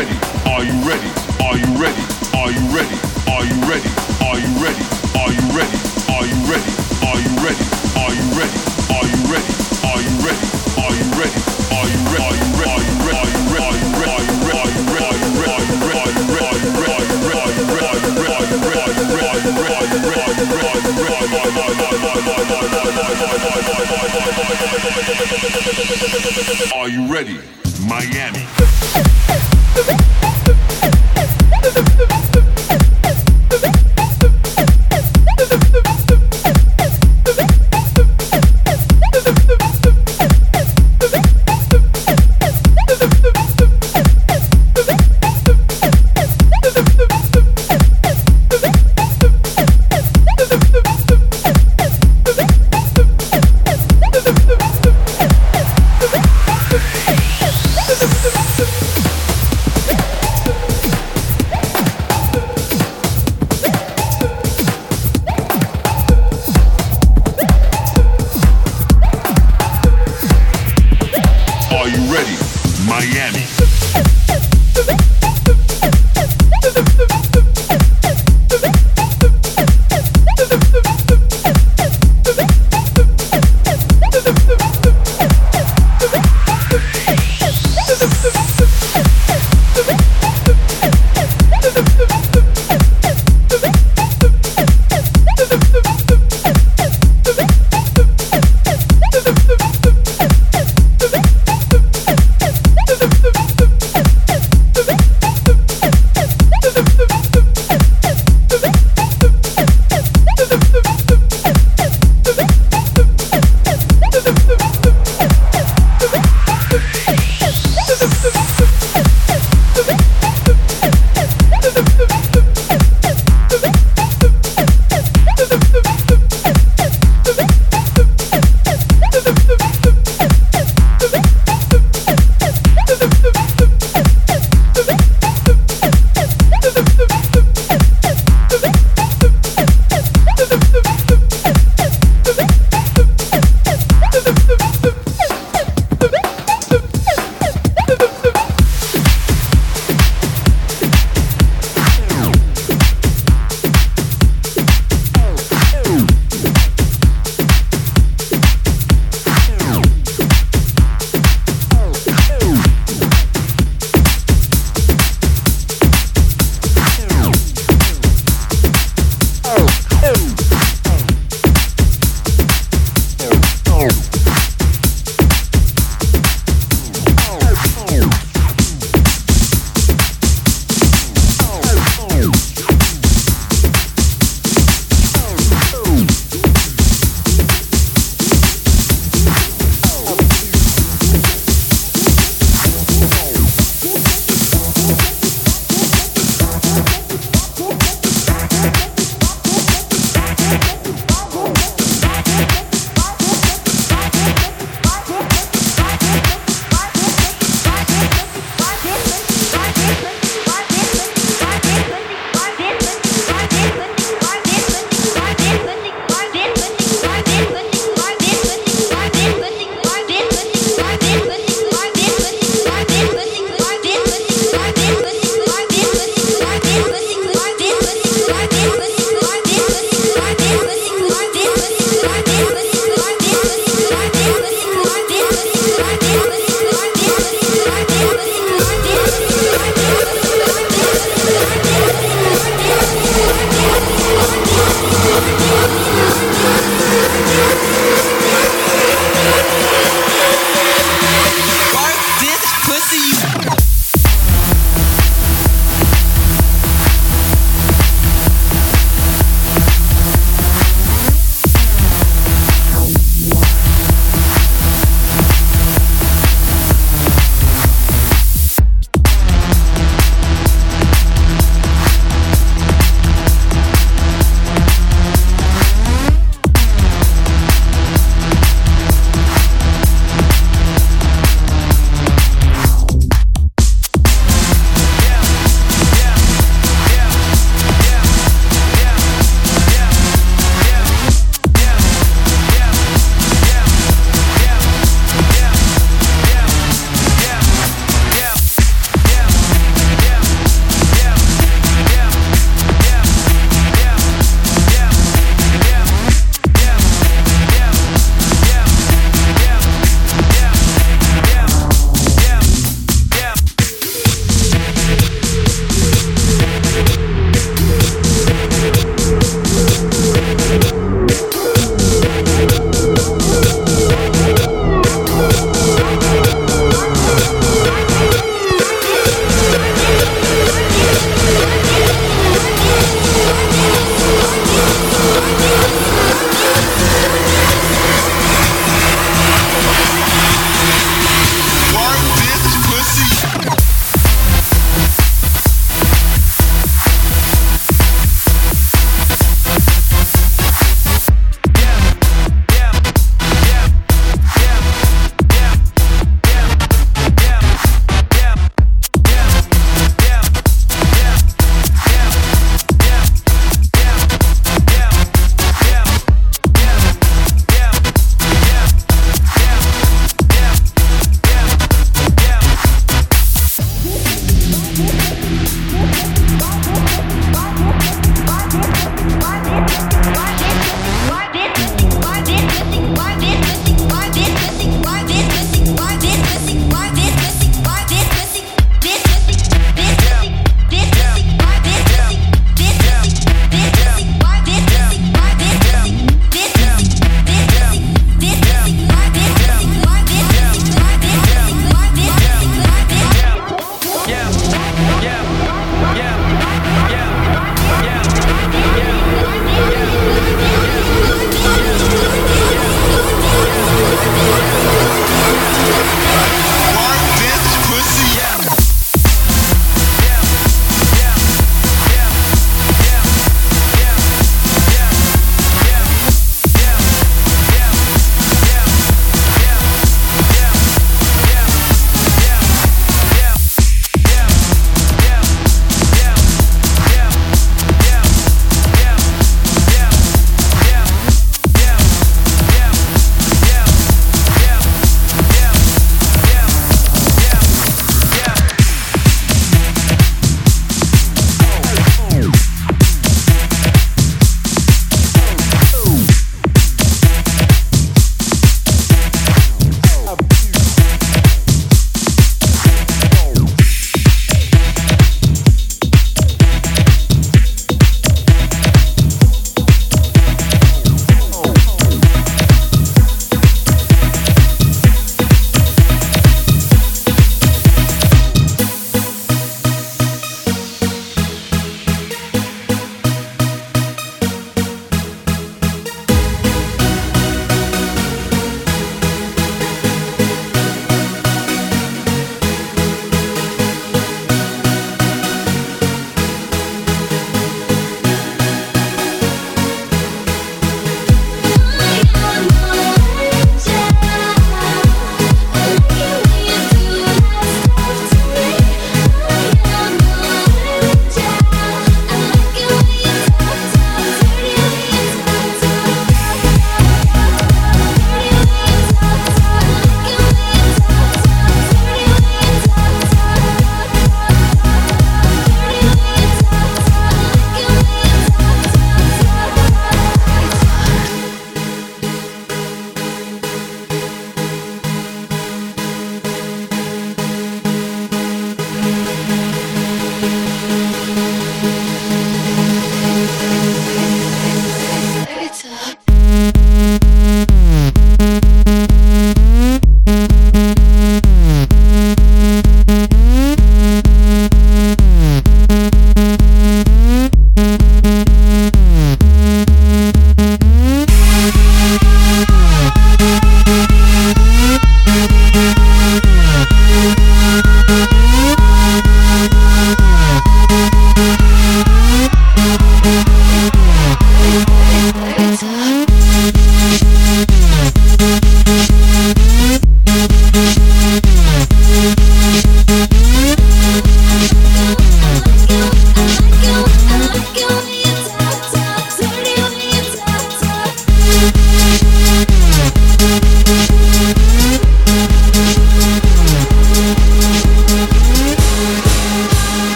ready? Are you ready? Are you ready? Are you ready? Are you ready?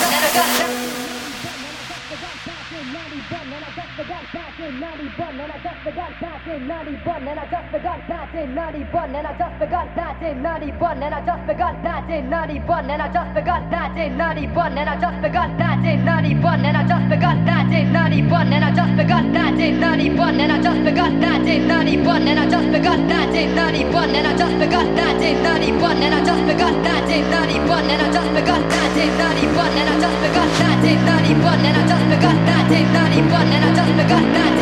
never got in 91 and I just forgot back in 91 and I just forgot back in 91 and I just forgot back in 91 and I just forgot back in 91 and I just forgot back in 91 and I just forgot back in 91 and I just forgot back in 91 and I just forgot back in 91 and I just forgot back in 91 and I just forgot back in 91 and I just forgot back in 91 and I just forgot back in 91 and I just forgot back in 91 and I just forgot back in 91 and I just forgot back in 91 and I just forgot back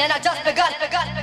and I just begun, begun, begun.